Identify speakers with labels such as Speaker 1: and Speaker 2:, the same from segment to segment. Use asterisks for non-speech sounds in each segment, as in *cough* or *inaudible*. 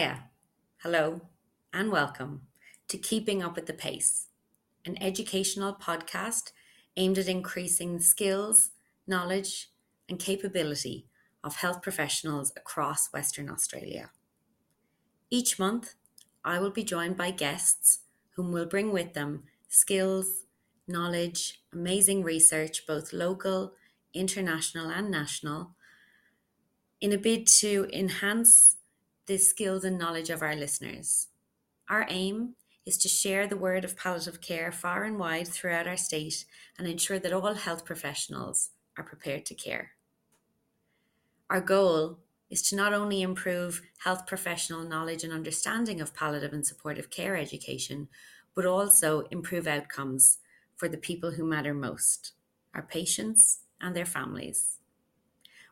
Speaker 1: Hiya, hello, and welcome to Keeping Up with the Pace, an educational podcast aimed at increasing the skills, knowledge, and capability of health professionals across Western Australia. Each month, I will be joined by guests whom will bring with them skills, knowledge, amazing research, both local, international, and national, in a bid to enhance the skills and knowledge of our listeners. Our aim is to share the word of palliative care far and wide throughout our state and ensure that all health professionals are prepared to care. Our goal is to not only improve health professional knowledge and understanding of palliative and supportive care education, but also improve outcomes for the people who matter most our patients and their families.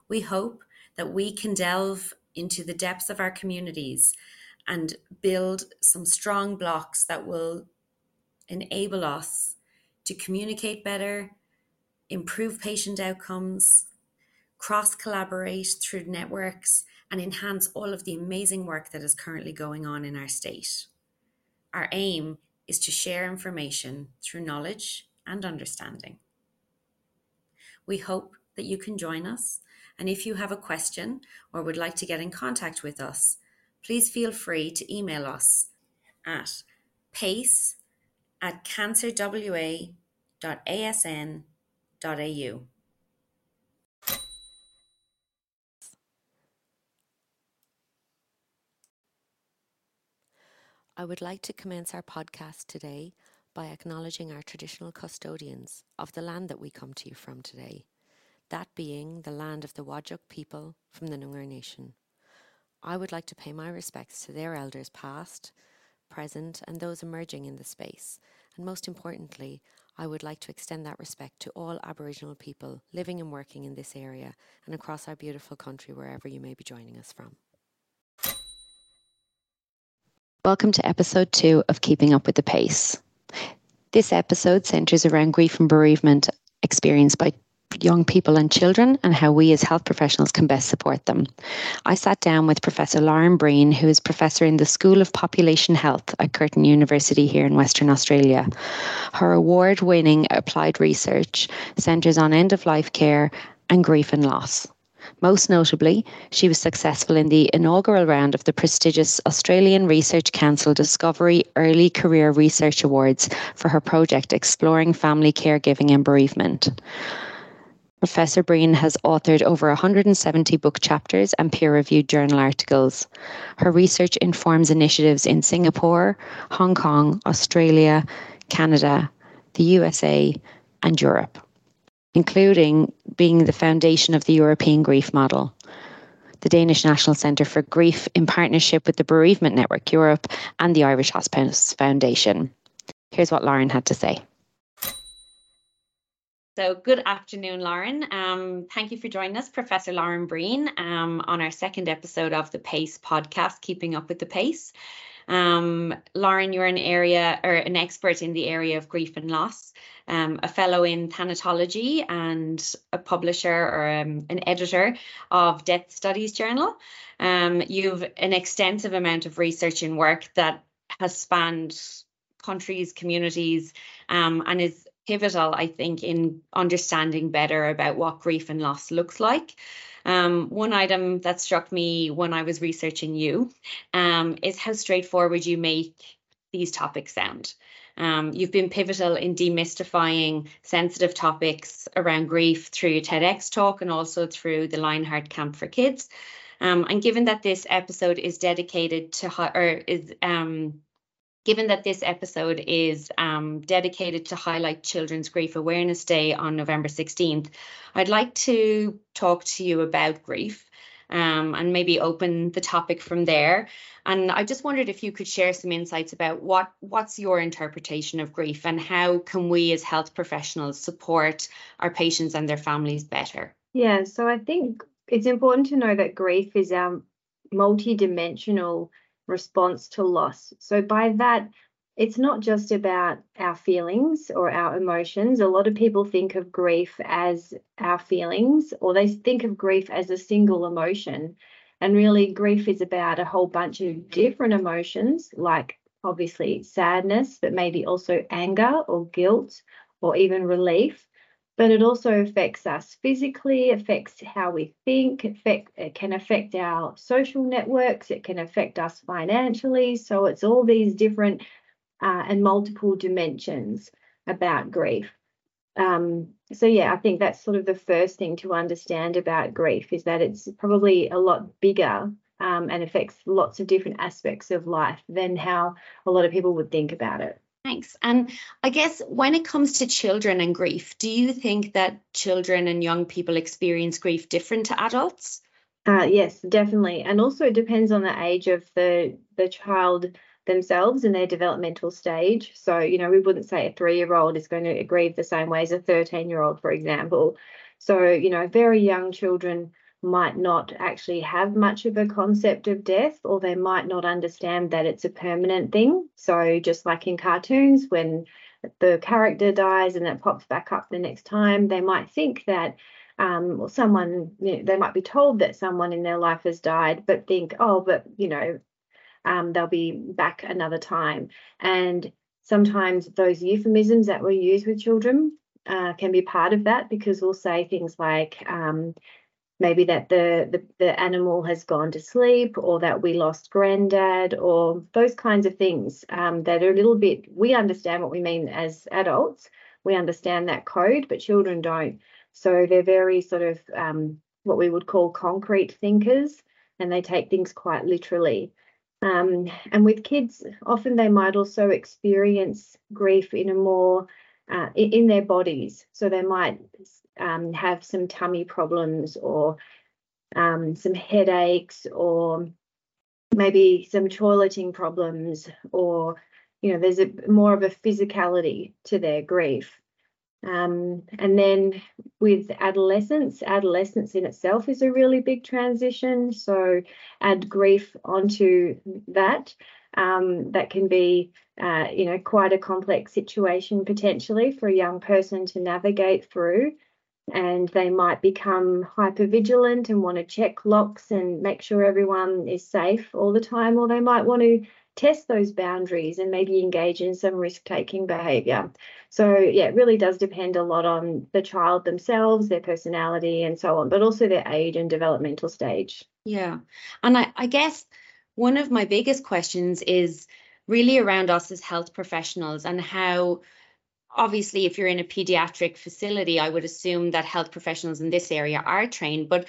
Speaker 1: We hope that we can delve into the depths of our communities and build some strong blocks that will enable us to communicate better, improve patient outcomes, cross collaborate through networks, and enhance all of the amazing work that is currently going on in our state. Our aim is to share information through knowledge and understanding. We hope that you can join us and if you have a question or would like to get in contact with us, please feel free to email us at pace at cancerwa.asn.au.
Speaker 2: I would like to commence our podcast today by acknowledging our traditional custodians of the land that we come to you from today that being the land of the Whadjuk people from the Noongar Nation. I would like to pay my respects to their elders past, present, and those emerging in the space, and most importantly, I would like to extend that respect to all Aboriginal people living and working in this area and across our beautiful country wherever you may be joining us from. Welcome to episode two of Keeping Up with the Pace. This episode centres around grief and bereavement experienced by young people and children and how we as health professionals can best support them. I sat down with Professor Lauren Breen, who is professor in the School of Population Health at Curtin University here in Western Australia. Her award winning applied research centres on end of life care and grief and loss. Most notably, she was successful in the inaugural round of the prestigious Australian Research Council Discovery Early Career Research Awards for her project exploring family caregiving and bereavement. Professor Breen has authored over 170 book chapters and peer reviewed journal articles. Her research informs initiatives in Singapore, Hong Kong, Australia, Canada, the USA, and Europe, including being the foundation of the European Grief Model. The Danish National Centre for Grief, in partnership with the Bereavement Network Europe and the Irish Hospice Foundation. Here's what Lauren had to say.
Speaker 1: So, good afternoon, Lauren. Um, thank you for joining us, Professor Lauren Breen, um, on our second episode of the PACE podcast, Keeping Up with the PACE. Um, Lauren, you're an area or an expert in the area of grief and loss, um, a fellow in thanatology, and a publisher or um, an editor of Death Studies Journal. Um, you've an extensive amount of research and work that has spanned countries, communities, um, and is pivotal, I think, in understanding better about what grief and loss looks like. Um, one item that struck me when I was researching you um, is how straightforward you make these topics sound. Um, you've been pivotal in demystifying sensitive topics around grief through your TEDx talk and also through the Lionheart Camp for Kids. Um, and given that this episode is dedicated to, or is um, given that this episode is um, dedicated to highlight Children's Grief Awareness Day on November 16th, I'd like to talk to you about grief um, and maybe open the topic from there. And I just wondered if you could share some insights about what what's your interpretation of grief and how can we as health professionals support our patients and their families better?
Speaker 3: Yeah, so I think it's important to know that grief is a multi-dimensional response to loss. So, by that, it's not just about our feelings or our emotions. A lot of people think of grief as our feelings, or they think of grief as a single emotion. And really, grief is about a whole bunch of different emotions, like obviously sadness, but maybe also anger or guilt or even relief. But it also affects us physically, affects how we think, affect, it can affect our social networks, it can affect us financially. So it's all these different uh, and multiple dimensions about grief. Um, so yeah, I think that's sort of the first thing to understand about grief is that it's probably a lot bigger um, and affects lots of different aspects of life than how a lot of people would think about it.
Speaker 1: Thanks. And I guess when it comes to children and grief, do you think that children and young people experience grief different to adults?
Speaker 3: Uh, yes, definitely. And also it depends on the age of the the child themselves and their developmental stage. So, you know, we wouldn't say a three year old is going to grieve the same way as a 13 year old, for example. So, you know, very young children might not actually have much of a concept of death, or they might not understand that it's a permanent thing. So, just like in cartoons, when the character dies and it pops back up the next time, they might think that um, someone, you know, they might be told that someone in their life has died, but think, oh, but you know, um, they'll be back another time. And sometimes those euphemisms that we use with children uh, can be part of that because we'll say things like um, maybe that the, the, the animal has gone to sleep or that we lost granddad or those kinds of things um, that are a little bit we understand what we mean as adults. We understand that code but children don't. So they're very sort of um, what we would call concrete thinkers and they take things quite literally. Um, and with kids, often they might also experience grief in a more uh, in their bodies. So they might um, have some tummy problems or um, some headaches or maybe some toileting problems or you know there's a more of a physicality to their grief um, and then with adolescence, adolescence in itself is a really big transition. So add grief onto that. Um, that can be, uh, you know, quite a complex situation potentially for a young person to navigate through. And they might become hyper vigilant and want to check locks and make sure everyone is safe all the time, or they might want to test those boundaries and maybe engage in some risk taking behavior. So, yeah, it really does depend a lot on the child themselves, their personality, and so on, but also their age and developmental stage.
Speaker 1: Yeah. And I, I guess one of my biggest questions is really around us as health professionals and how obviously if you're in a pediatric facility i would assume that health professionals in this area are trained. But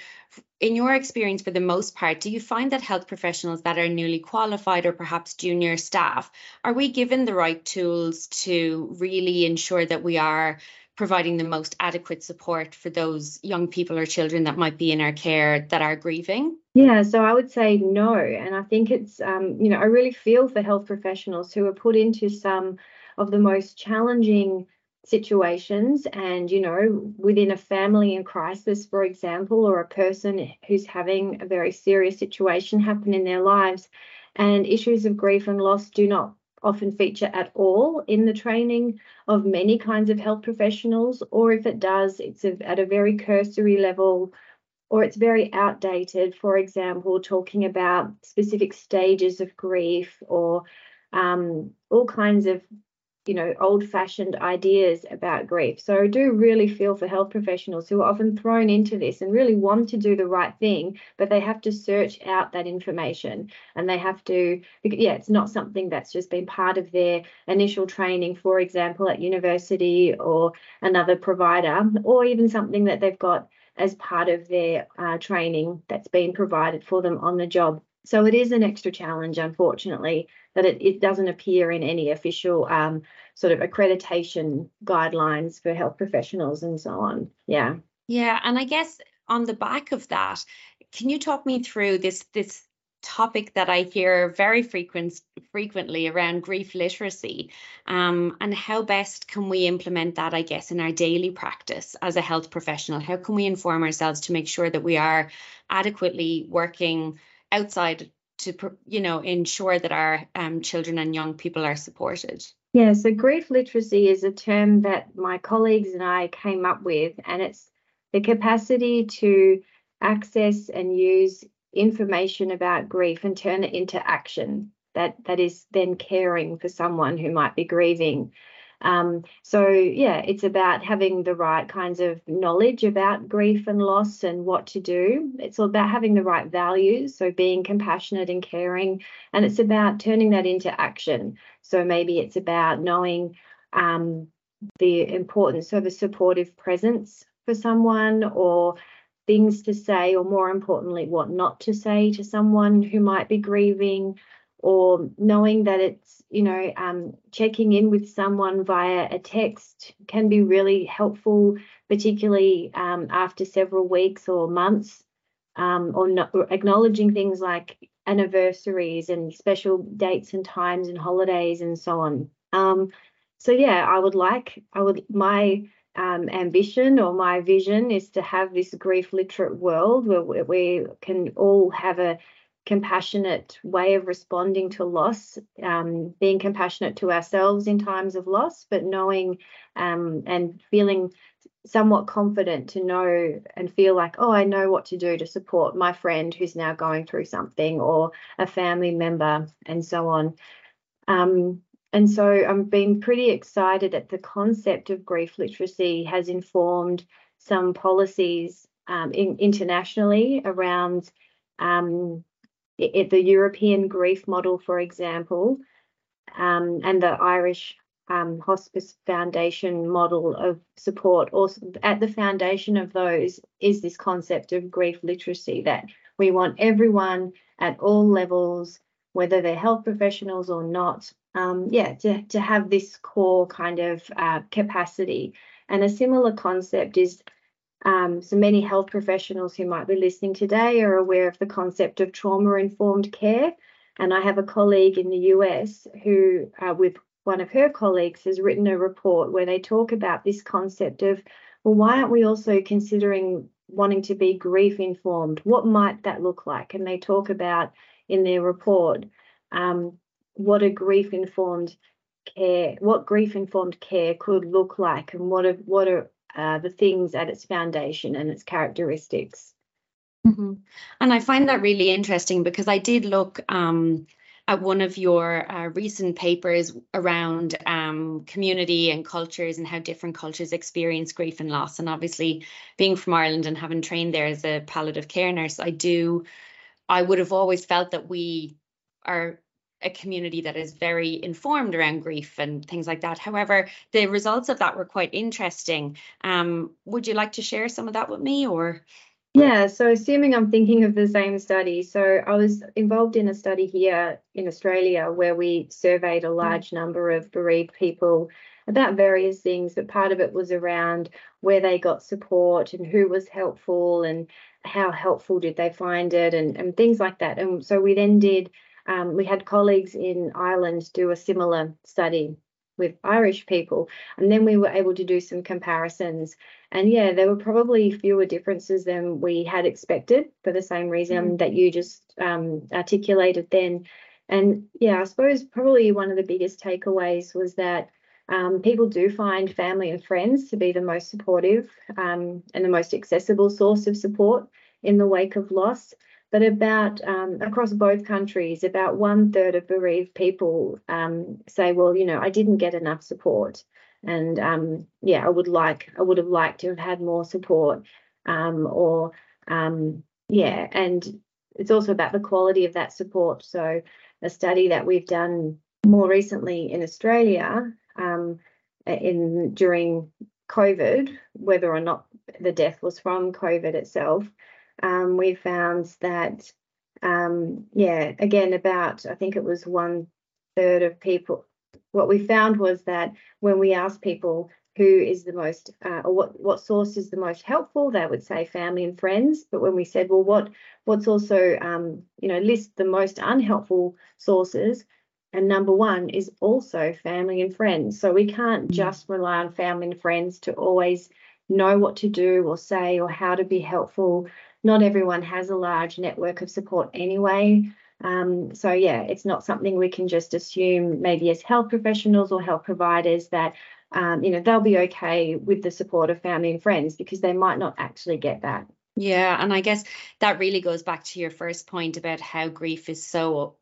Speaker 1: in your experience for the most part do you find that health professionals that are newly qualified or perhaps junior staff are we given the right tools to really ensure that we are providing the most adequate support for those young people or children that might be in our care that are grieving
Speaker 3: yeah, so I would say no. And I think it's, um, you know, I really feel for health professionals who are put into some of the most challenging situations and you know within a family in crisis for example or a person who's having a very serious situation happen in their lives and issues of grief and loss do not often feature at all in the training of many kinds of health professionals or if it does it's at a very cursory level or it's very outdated for example talking about specific stages of grief or um, all kinds of you know, old fashioned ideas about grief. So I do really feel for health professionals who are often thrown into this and really want to do the right thing, but they have to search out that information and they have to, yeah, it's not something that's just been part of their initial training, for example, at university or another provider, or even something that they've got as part of their uh, training that's been provided for them on the job. So it is an extra challenge, unfortunately, that it, it doesn't appear in any official um, sort of accreditation guidelines for health professionals and so on. Yeah.
Speaker 1: Yeah. And I guess on the back of that, can you talk me through this this topic that I hear very frequent frequently around grief literacy um, and how best can we implement that I guess in our daily practice as a health professional how can we inform ourselves to make sure that we are adequately working outside to you know ensure that our um, children and young people are supported.
Speaker 3: Yeah so grief literacy is a term that my colleagues and i came up with and it's the capacity to access and use information about grief and turn it into action that that is then caring for someone who might be grieving um, so yeah it's about having the right kinds of knowledge about grief and loss and what to do. It's all about having the right values so being compassionate and caring. And it's about turning that into action. So maybe it's about knowing um, the importance of a supportive presence for someone or things to say, or more importantly, what not to say to someone who might be grieving, or knowing that it's, you know, um, checking in with someone via a text can be really helpful, particularly um, after several weeks or months, um, or, not, or acknowledging things like anniversaries and special dates and times and holidays and so on. Um, so yeah, I would like, I would, my um, ambition or my vision is to have this grief literate world where we can all have a compassionate way of responding to loss, um, being compassionate to ourselves in times of loss, but knowing um, and feeling somewhat confident to know and feel like, oh, I know what to do to support my friend who's now going through something or a family member and so on. Um, and so I've been pretty excited that the concept of grief literacy has informed some policies um, in, internationally around um, it, the European grief model, for example, um, and the Irish um, Hospice Foundation model of support. Also, at the foundation of those is this concept of grief literacy that we want everyone at all levels, whether they're health professionals or not, um, yeah, to, to have this core kind of uh, capacity. And a similar concept is um, so many health professionals who might be listening today are aware of the concept of trauma informed care. And I have a colleague in the US who, uh, with one of her colleagues, has written a report where they talk about this concept of, well, why aren't we also considering wanting to be grief informed? What might that look like? And they talk about in their report um, what a grief informed care, what grief informed care could look like, and what are what are uh, the things at its foundation and its characteristics.
Speaker 1: Mm-hmm. And I find that really interesting because I did look um, at one of your uh, recent papers around um, community and cultures and how different cultures experience grief and loss. And obviously, being from Ireland and having trained there as a palliative care nurse, I do, I would have always felt that we are a community that is very informed around grief and things like that. However, the results of that were quite interesting. Um, would you like to share some of that with me or?
Speaker 3: Yeah, so assuming I'm thinking of the same study, so I was involved in a study here in Australia where we surveyed a mm. large number of bereaved people about various things, but part of it was around where they got support and who was helpful and how helpful did they find it and, and things like that. And so we then did um, we had colleagues in Ireland do a similar study with Irish people, and then we were able to do some comparisons. And yeah, there were probably fewer differences than we had expected for the same reason mm. that you just um, articulated then. And yeah, I suppose probably one of the biggest takeaways was that um, people do find family and friends to be the most supportive um, and the most accessible source of support in the wake of loss but about um, across both countries, about one third of bereaved people um, say, well, you know, I didn't get enough support, and um, yeah, I would like, I would have liked to have had more support, um, or um, yeah, and it's also about the quality of that support. So, a study that we've done more recently in Australia, um, in during COVID, whether or not the death was from COVID itself um, we found that, um, yeah, again, about I think it was one third of people. What we found was that when we asked people who is the most uh, or what what source is the most helpful, they would say family and friends. But when we said, well, what what's also um, you know list the most unhelpful sources, and number one is also family and friends. So we can't mm. just rely on family and friends to always know what to do or say or how to be helpful not everyone has a large network of support anyway. Um, so yeah, it's not something we can just assume maybe as health professionals or health providers that um, you know they'll be okay with the support of family and friends because they might not actually get that.
Speaker 1: Yeah, and I guess that really goes back to your first point about how grief is so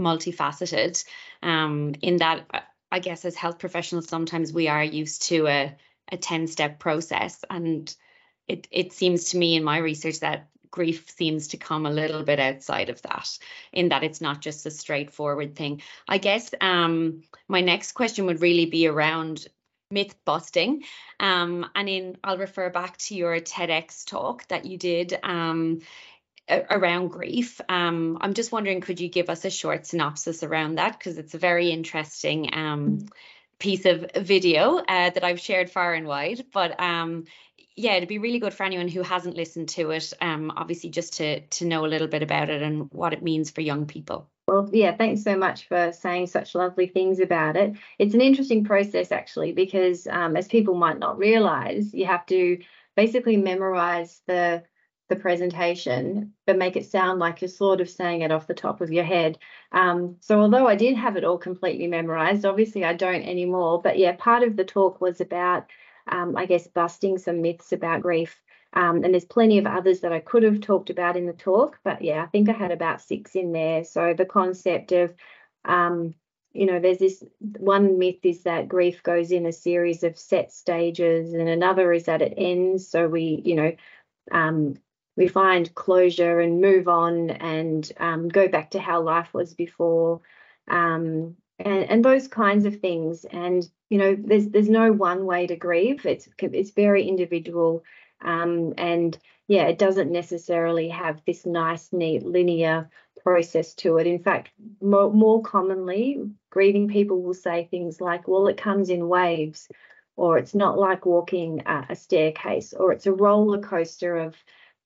Speaker 1: multifaceted. Um, in that, uh, I guess as health professionals, sometimes we are used to a a ten step process, and it it seems to me in my research that grief seems to come a little bit outside of that in that it's not just a straightforward thing. I guess um, my next question would really be around myth busting. Um, and in i'll refer back to your tedx talk that you did um, around grief. Um, i'm just wondering could you give us a short synopsis around that? Because it's a very interesting um, piece of video uh, that i've shared far and wide but um, yeah, it'd be really good for anyone who hasn't listened to it. Um, obviously, just to to know a little bit about it and what it means for young people.
Speaker 3: Well, yeah, thanks so much for saying such lovely things about it. It's an interesting process actually because, um, as people might not realise, you have to basically memorise the the presentation, but make it sound like you're sort of saying it off the top of your head. Um, so although I did have it all completely memorized, obviously I don't anymore. But yeah, part of the talk was about um, I guess, busting some myths about grief. Um, and there's plenty of others that I could have talked about in the talk, but yeah, I think I had about six in there. So the concept of, um, you know, there's this one myth is that grief goes in a series of set stages, and another is that it ends. So we, you know, um, we find closure and move on and um, go back to how life was before. Um, and, and those kinds of things. And you know, there's there's no one way to grieve. It's it's very individual, um, and yeah, it doesn't necessarily have this nice, neat, linear process to it. In fact, more, more commonly, grieving people will say things like, "Well, it comes in waves." Or it's not like walking a staircase, or it's a roller coaster of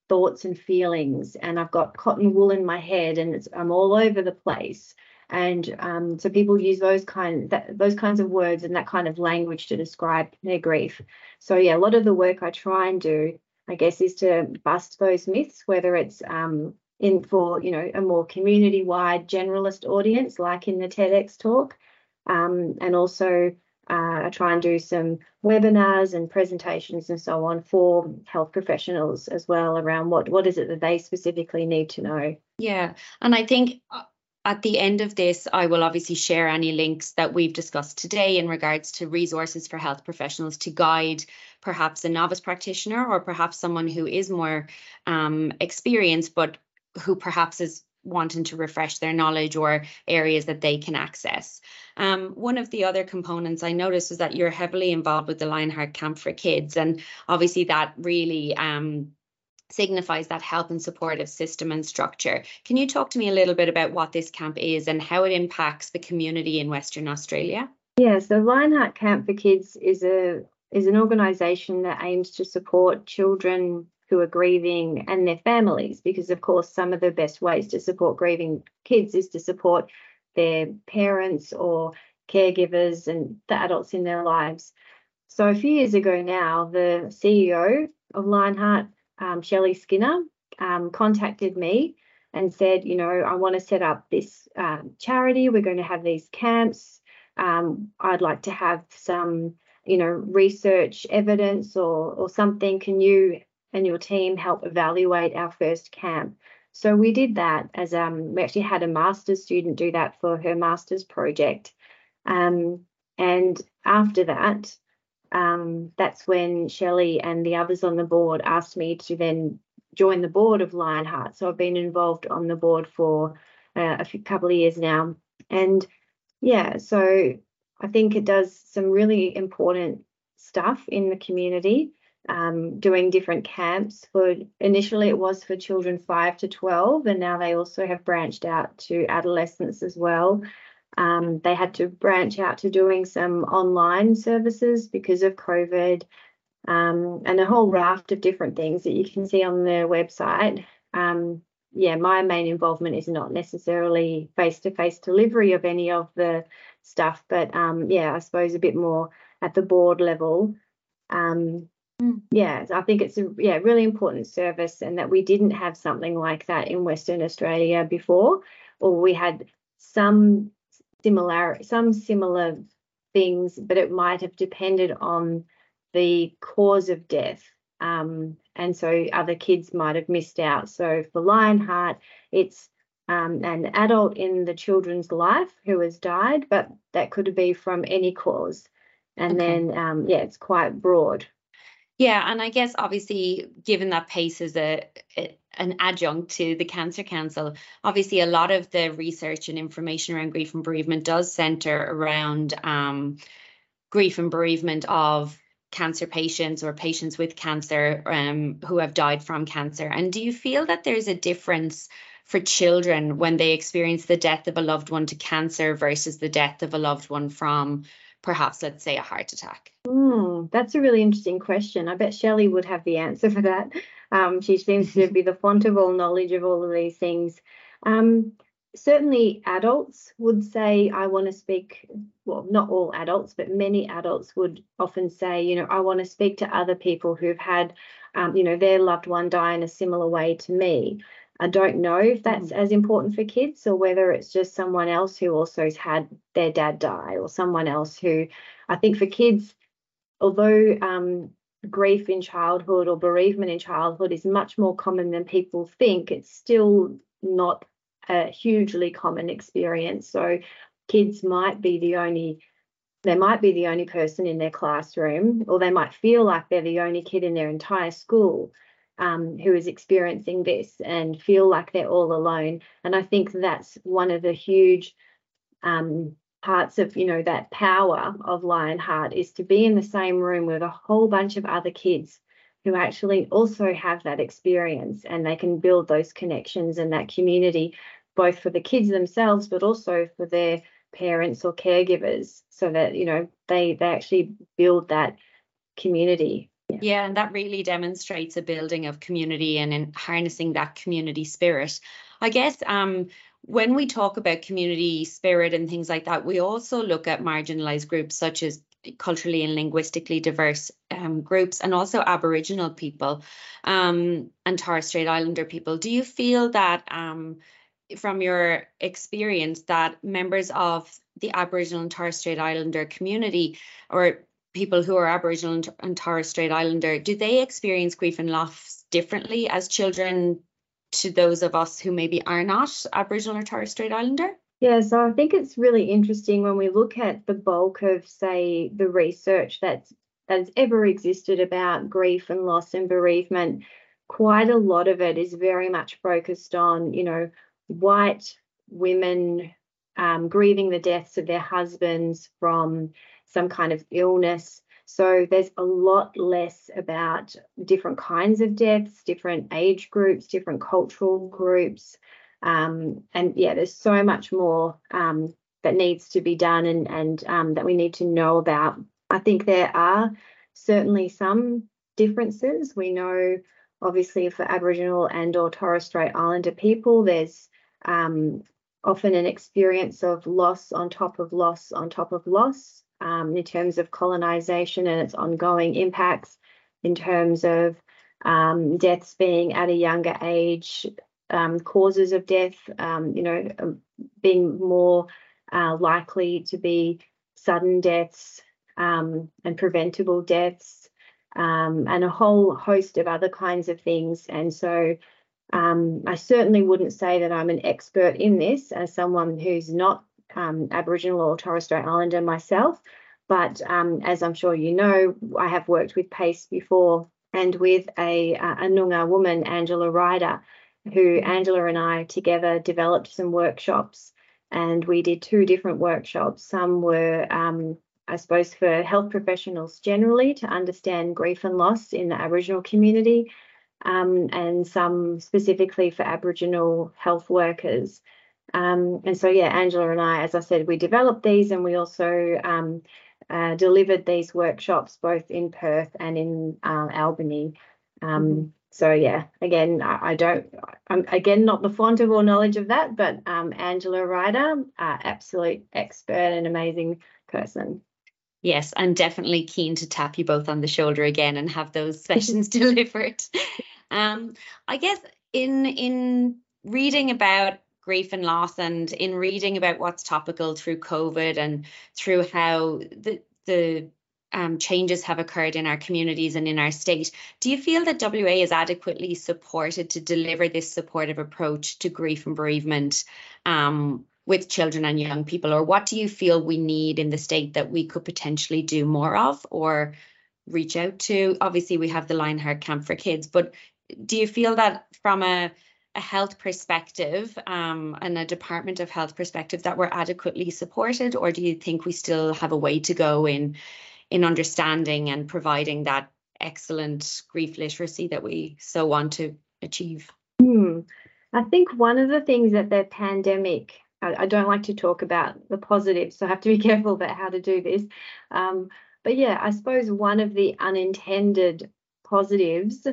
Speaker 3: thoughts and feelings and I've got cotton wool in my head and it's I'm all over the place and um, so people use those kind that, those kinds of words and that kind of language to describe their grief. So yeah, a lot of the work I try and do, I guess, is to bust those myths, whether it's um, in for you know a more community-wide generalist audience, like in the TEDx talk, um, and also uh, I try and do some webinars and presentations and so on for health professionals as well around what what is it that they specifically need to know.
Speaker 1: Yeah, and I think uh, at the end of this, I will obviously share any links that we've discussed today in regards to resources for health professionals to guide perhaps a novice practitioner or perhaps someone who is more um, experienced, but who perhaps is wanting to refresh their knowledge or areas that they can access. Um, one of the other components I noticed was that you're heavily involved with the Lionheart Camp for Kids, and obviously that really um, signifies that help and supportive system and structure. Can you talk to me a little bit about what this camp is and how it impacts the community in Western Australia?
Speaker 3: Yeah, so Lionheart Camp for Kids is a is an organisation that aims to support children who are grieving and their families because of course some of the best ways to support grieving kids is to support their parents or caregivers and the adults in their lives. So a few years ago now, the CEO of Lionheart um, Shelley Skinner, um, contacted me and said, you know, I want to set up this um, charity. We're going to have these camps. Um, I'd like to have some, you know, research evidence or or something. Can you and your team help evaluate our first camp? So we did that as um, we actually had a master's student do that for her master's project. Um, and after that, um, that's when Shelley and the others on the board asked me to then join the board of Lionheart. So I've been involved on the board for uh, a few, couple of years now. And yeah, so I think it does some really important stuff in the community, um, doing different camps. For initially, it was for children five to 12, and now they also have branched out to adolescents as well. Um, they had to branch out to doing some online services because of COVID um, and a whole raft of different things that you can see on their website. Um, yeah, my main involvement is not necessarily face to face delivery of any of the stuff, but um, yeah, I suppose a bit more at the board level. Um, mm. yeah, I think it's a yeah really important service, and that we didn't have something like that in Western Australia before, or we had some similar some similar things, but it might have depended on the cause of death. Um, and so other kids might have missed out. So for Lionheart, it's um, an adult in the children's life who has died, but that could be from any cause. And okay. then, um, yeah, it's quite broad.
Speaker 1: Yeah, and I guess obviously, given that PACE is a, a, an adjunct to the Cancer Council, obviously a lot of the research and information around grief and bereavement does centre around um, grief and bereavement of cancer patients or patients with cancer um, who have died from cancer. And do you feel that there's a difference for children when they experience the death of a loved one to cancer versus the death of a loved one from perhaps, let's say, a heart attack?
Speaker 3: Mm, that's a really interesting question. I bet Shelley would have the answer for that. Um, she seems to be the font of all knowledge of all of these things. Um, certainly adults would say i want to speak well not all adults but many adults would often say you know i want to speak to other people who've had um, you know their loved one die in a similar way to me i don't know if that's mm. as important for kids or whether it's just someone else who also has had their dad die or someone else who i think for kids although um, grief in childhood or bereavement in childhood is much more common than people think it's still not a hugely common experience. So kids might be the only they might be the only person in their classroom, or they might feel like they're the only kid in their entire school um, who is experiencing this and feel like they're all alone. And I think that's one of the huge um, parts of you know that power of Lionheart is to be in the same room with a whole bunch of other kids who actually also have that experience and they can build those connections and that community both for the kids themselves but also for their parents or caregivers so that you know they they actually build that community
Speaker 1: yeah. and that really demonstrates a building of community and in harnessing that community spirit i guess um when we talk about community spirit and things like that we also look at marginalized groups such as culturally and linguistically diverse um, groups and also Aboriginal people um, and Torres Strait Islander people. Do you feel that um, from your experience that members of the Aboriginal and Torres Strait Islander community or people who are Aboriginal and Torres Strait Islander, do they experience grief and loss differently as children to those of us who maybe are not Aboriginal or Torres Strait Islander?
Speaker 3: Yeah, so I think it's really interesting when we look at the bulk of, say, the research that's that's ever existed about grief and loss and bereavement. Quite a lot of it is very much focused on, you know, white women um, grieving the deaths of their husbands from some kind of illness. So there's a lot less about different kinds of deaths, different age groups, different cultural groups. Um, and yeah, there's so much more um, that needs to be done and, and um, that we need to know about. I think there are certainly some differences. We know, obviously, for Aboriginal and or Torres Strait Islander people, there's um, often an experience of loss on top of loss on top of loss um, in terms of colonization and its ongoing impacts, in terms of um, deaths being at a younger age, um, causes of death, um, you know, um, being more uh, likely to be sudden deaths um, and preventable deaths, and a whole host of other kinds of things. And so um, I certainly wouldn't say that I'm an expert in this as someone who's not um, Aboriginal or Torres Strait Islander myself, but um, as I'm sure you know, I have worked with PACE before and with a, a Noongar woman, Angela Ryder, who Angela and I together developed some workshops and we did two different workshops. Some were, um, I suppose, for health professionals generally to understand grief and loss in the Aboriginal community, um, and some specifically for Aboriginal health workers. Um, and so, yeah, Angela and I, as I said, we developed these and we also um, uh, delivered these workshops both in Perth and in uh, Albany. Um, mm-hmm. So, yeah, again, I, I, don't, I'm again not the font of all knowledge of that, but um, Angela Ryder, uh, absolute expert and amazing person.
Speaker 1: Yes, I'm definitely keen to tap you both on the shoulder again and have those *laughs* sessions delivered. *laughs* Um, I guess in in reading about grief and loss and in reading about what's topical through COVID and through how the the um, changes have occurred in our communities and in our state. Do you feel that WA is adequately supported to deliver this supportive approach to grief and bereavement um, with children and young people? Or what do you feel we need in the state that we could potentially do more of or reach out to? Obviously, we have the Lionheart Camp for Kids, but do you feel that from a a health perspective um, and a Department of Health perspective that we're adequately supported, or do you think we still have a way to go in in understanding and providing that excellent grief literacy that we so want to achieve?
Speaker 3: Hmm. I think one of the things that the pandemic, I, I, don't like to talk about the positives, so I have to be *laughs* careful about how to do this. Um, but yeah, I suppose one of the unintended positives,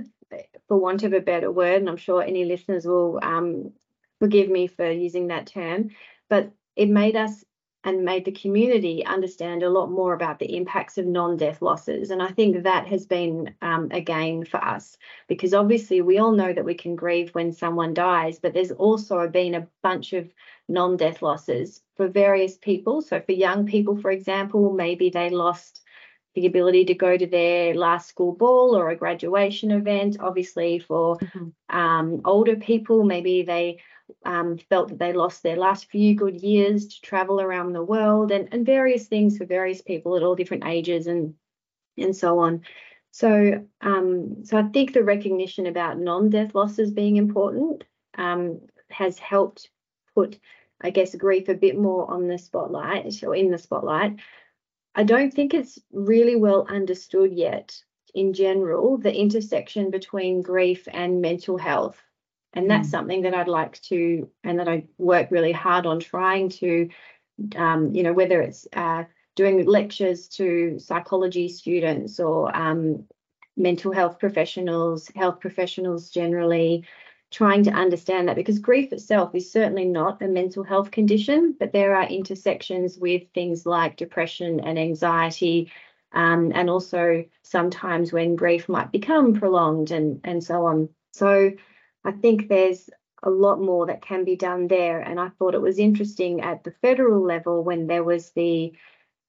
Speaker 3: for want of a better word, and I'm sure any listeners will um, forgive me for using that term, but it made us and made the community understand a lot more about the impacts of non-death losses. And I think that has been um, a gain for us because obviously we all know that we can grieve when someone dies, but there's also been a bunch of non-death losses for various people. So for young people, for example, maybe they lost the ability to go to their last school ball or a graduation event. Obviously, for mm-hmm. um, older people, maybe they um, felt that they lost their last few good years to travel around the world and, and various things for various people at all different ages and and so on. So um, so I think the recognition about non-death losses being important um, has helped put, I guess, grief a bit more on the spotlight or in the spotlight. I don't think it's really well understood yet in general the intersection between grief and mental health and that's mm. something that I'd like to and that I work really hard on trying to um, you know whether it's uh, doing lectures to psychology students or um, mental health professionals health professionals generally trying to understand that because grief itself is certainly not a mental health condition but there are intersections with things like depression and anxiety um, and also sometimes when grief might become prolonged and and so on so I think there's a lot more that can be done there. And I thought it was interesting at the federal level when there was the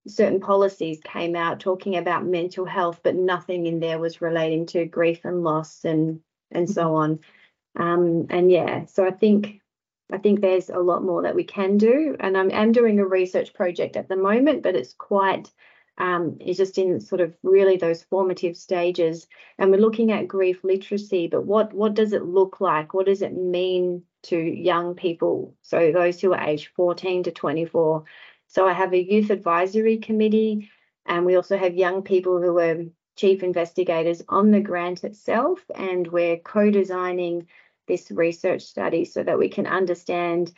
Speaker 3: certain policies came out talking about mental health, but nothing in there was relating to grief and loss and and so on. Um, and yeah, so I think I think there's a lot more that we can do. And I'm, I'm doing a research project at the moment, but it's quite um, is just in sort of really those formative stages. And we're looking at grief literacy, but what what does it look like? What does it mean to young people? So those who are aged 14 to 24. So I have a youth advisory committee, and we also have young people who are chief investigators on the grant itself, and we're co-designing this research study so that we can understand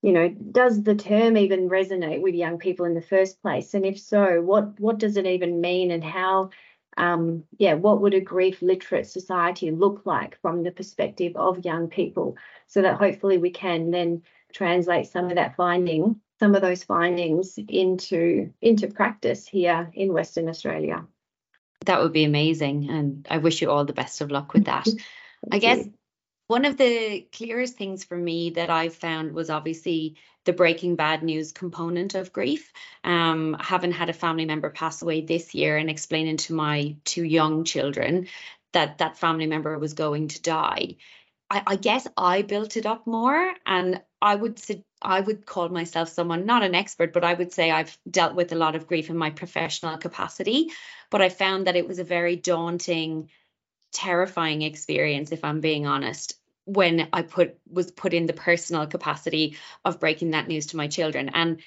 Speaker 3: you know, does the term even resonate with young people in the first place? And if so, what what does it even mean and how um, yeah, what would a grief literate society look like from the perspective of young people so that hopefully we can then translate some of that finding, some of those findings into into practice here in Western Australia.
Speaker 1: That would be amazing. And I wish you all the best of luck with that. I guess you. One of the clearest things for me that I've found was obviously the breaking bad news component of grief. Um, having had a family member pass away this year and explaining to my two young children that that family member was going to die. I, I guess I built it up more, and I would I would call myself someone not an expert, but I would say I've dealt with a lot of grief in my professional capacity. But I found that it was a very daunting terrifying experience if i'm being honest when i put was put in the personal capacity of breaking that news to my children. And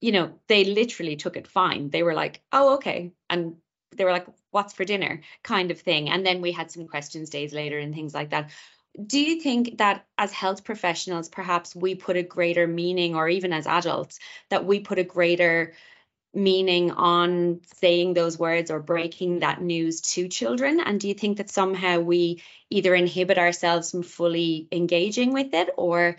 Speaker 1: you know they literally took it fine. They were like oh okay. And they were like what's for dinner? kind of thing. And then we had some questions days later and things like that do you think that as health professionals perhaps we put a greater meaning or even as adults that we put a greater meaning on saying those words or breaking that news to children? And do you think that somehow we either inhibit ourselves from fully engaging with it, or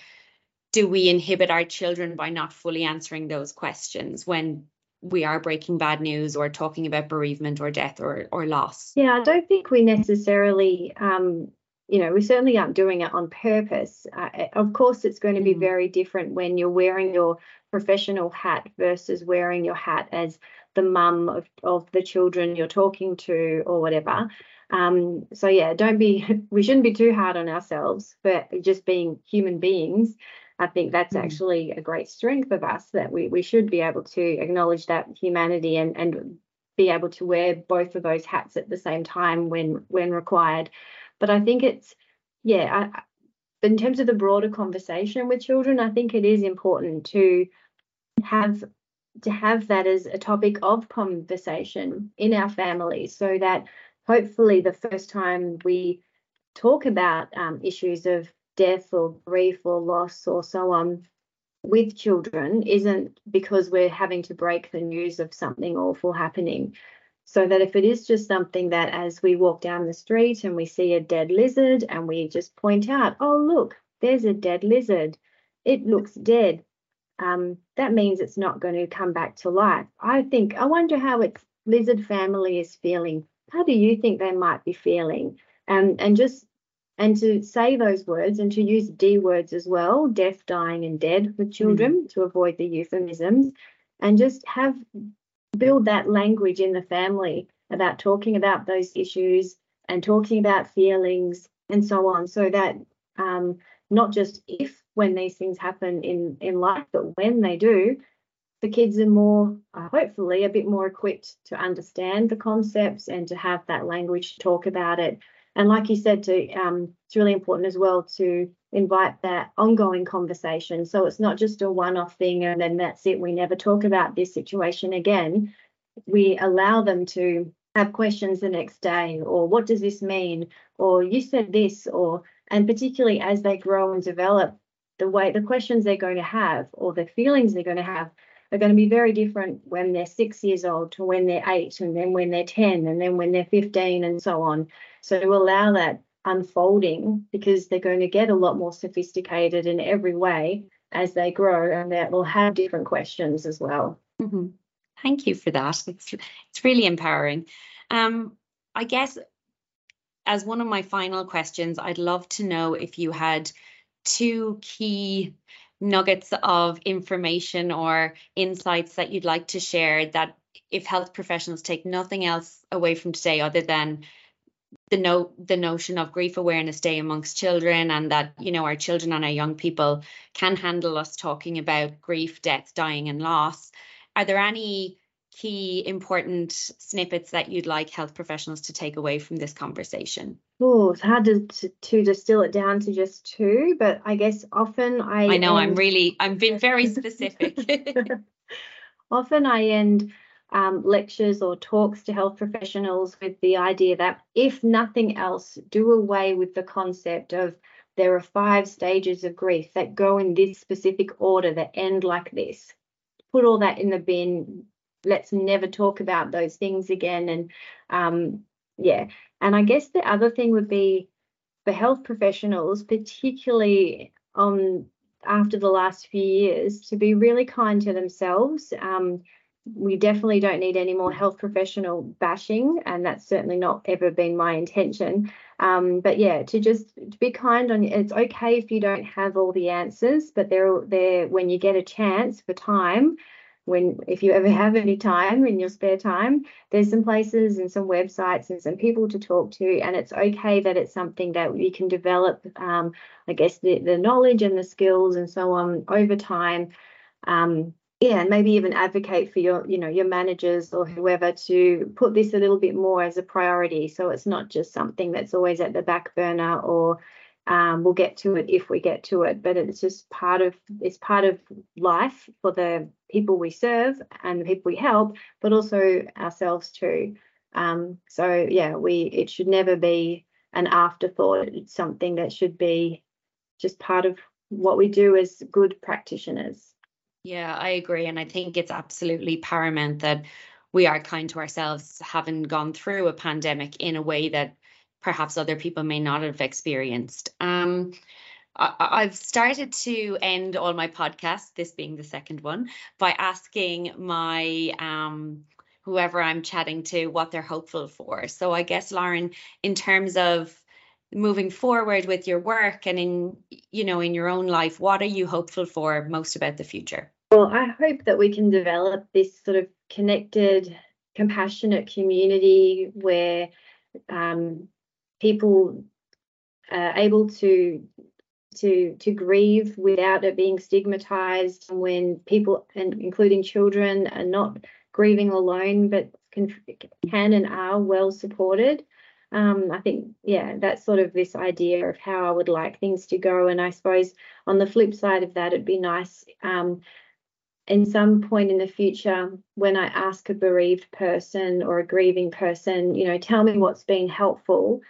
Speaker 1: do we inhibit our children by not fully answering those questions when we are breaking bad news or talking about bereavement or death or, or loss?
Speaker 3: Yeah, I don't think we necessarily um, you know, we certainly aren't doing it on purpose. Uh, of course, it's going to be mm. very different when you're wearing your professional hat versus wearing your hat as the mum of, of the children you're talking to or whatever. Um, so yeah, don't be *laughs* we shouldn't be too hard on ourselves but just being human beings. I think that's mm. actually a great strength of us that we, we should be able to acknowledge that humanity and, and be able to wear both of those hats at the same time when when required. But I think it's yeah, I, in terms of the broader conversation with children, I think it is important to have to have that as a topic of conversation in our families so that hopefully the first time we talk about um, issues of death or grief or loss or so on with children isn't because we're having to break the news of something awful happening. So that if it is just something that as we walk down the street and we see a dead lizard and we just point out, oh, look, there's a dead lizard, it looks dead. Um, that means it's not going to come back to life. I think, I wonder how its lizard family is feeling. How do you think they might be feeling? And, and just and to say those words and to use D words as well, deaf, dying, and dead with children mm. to avoid the euphemisms, and just have build that language in the family about talking about those issues and talking about feelings and so on, so that um, not just if when these things happen in in life, but when they do, the kids are more uh, hopefully a bit more equipped to understand the concepts and to have that language to talk about it. And like you said, to um, it's really important as well to invite that ongoing conversation. So it's not just a one-off thing and then that's it. We never talk about this situation again. We allow them to have questions the next day, or what does this mean? Or you said this, or and particularly as they grow and develop, the way the questions they're going to have or the feelings they're going to have are going to be very different when they're six years old to when they're eight, and then when they're 10, and then when they're 15, and so on. So to allow that unfolding because they're going to get a lot more sophisticated in every way as they grow and that will have different questions as well.
Speaker 1: Mm-hmm. Thank you for that. It's, it's really empowering. Um, I guess as one of my final questions, I'd love to know if you had two key nuggets of information or insights that you'd like to share that if health professionals take nothing else away from today other than the no the notion of grief awareness day amongst children and that you know our children and our young people can handle us talking about grief death dying and loss. Are there any key important snippets that you'd like health professionals to take away from this conversation?
Speaker 3: Oh it's hard to, to, to distill it down to just two but i guess often i
Speaker 1: i know end... i'm really i'm being very *laughs* specific. *laughs*
Speaker 3: Often i end um, lectures or talks to health professionals with the idea that if nothing else, do away with the concept of there are five stages of grief that go in this specific order that end like this. Put all that in the bin. Let's never talk about those things again. And um, yeah, and I guess the other thing would be for health professionals, particularly on after the last few years, to be really kind to themselves. Um, we definitely don't need any more health professional bashing, and that's certainly not ever been my intention. Um, but yeah, to just to be kind on it's okay if you don't have all the answers, but they're there when you get a chance for time. When if you ever have any time in your spare time, there's some places and some websites and some people to talk to, and it's okay that it's something that you can develop. Um, I guess the the knowledge and the skills and so on over time. Um, yeah and maybe even advocate for your you know your managers or whoever to put this a little bit more as a priority. So it's not just something that's always at the back burner or um, we'll get to it if we get to it but it's just part of it's part of life for the people we serve and the people we help but also ourselves too. Um, so yeah we it should never be an afterthought. It's something that should be just part of what we do as good practitioners
Speaker 1: yeah, I agree. And I think it's absolutely paramount that we are kind to ourselves, having gone through a pandemic in a way that perhaps other people may not have experienced. Um, I, have started to end all my podcasts, this being the second one, by asking my um, whoever I'm chatting to what they're hopeful for. So I guess, Lauren, in terms of moving forward with your work and in you know in your own life what are you hopeful for most about the future
Speaker 3: well, I hope that we can develop this sort of connected, compassionate community where um, people are able to to to grieve without it being stigmatized when people and including children are not grieving alone but can can and are well supported um, I think, yeah, that's sort of this idea of how I would like things to go. And I suppose on the flip side of that, it'd be nice um, in some point in the future when I ask a bereaved person or a grieving person, you know, tell me what's been helpful,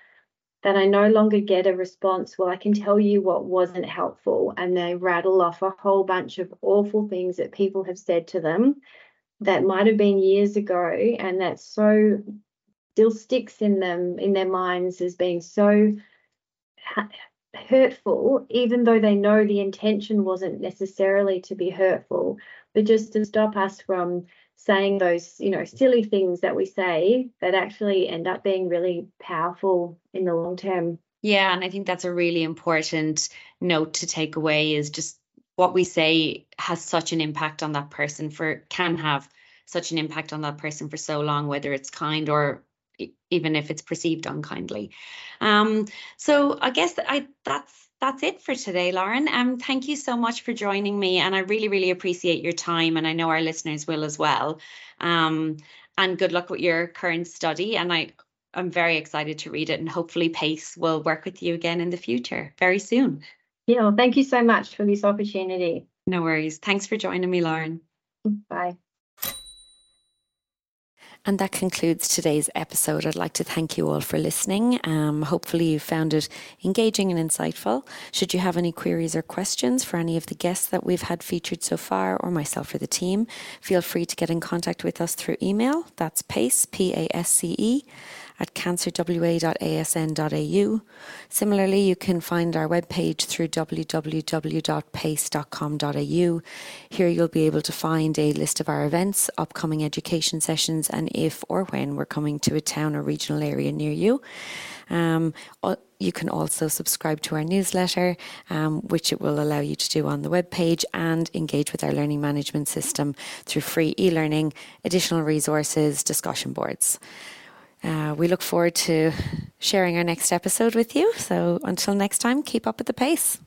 Speaker 3: that I no longer get a response, well, I can tell you what wasn't helpful. And they rattle off a whole bunch of awful things that people have said to them that might have been years ago. And that's so still sticks in them, in their minds as being so hurtful, even though they know the intention wasn't necessarily to be hurtful, but just to stop us from saying those, you know, silly things that we say that actually end up being really powerful in the long term.
Speaker 1: Yeah, and I think that's a really important note to take away is just what we say has such an impact on that person for can have such an impact on that person for so long whether it's kind or even if it's perceived unkindly. Um, so I guess I that's that's it for today, Lauren. Um, thank you so much for joining me, and I really really appreciate your time, and I know our listeners will as well. Um, and good luck with your current study, and I I'm very excited to read it, and hopefully PaSCE will work with you again in the future very soon.
Speaker 3: Yeah, well, thank you so much for this opportunity.
Speaker 1: No worries. Thanks for joining me, Lauren.
Speaker 3: Bye.
Speaker 2: And that concludes today's episode. I'd like to thank you all for listening. Um, hopefully, you found it engaging and insightful. Should you have any queries or questions for any of the guests that we've had featured so far, or myself or the team, feel free to get in contact with us through email. That's PASCE, P A S C E, at cancerwa.asn.au. Similarly, you can find our webpage through www.pasce.com.au. Here you'll be able to find a list of our events, upcoming education sessions, and if or when we're coming to a town or regional area near you. Um, you can also subscribe to our newsletter, um, which it will allow you to do on the webpage and engage with our learning management system through free e learning, additional resources, discussion boards. Uh, we look forward to sharing our next episode with you. So until next time, keep up with the pace.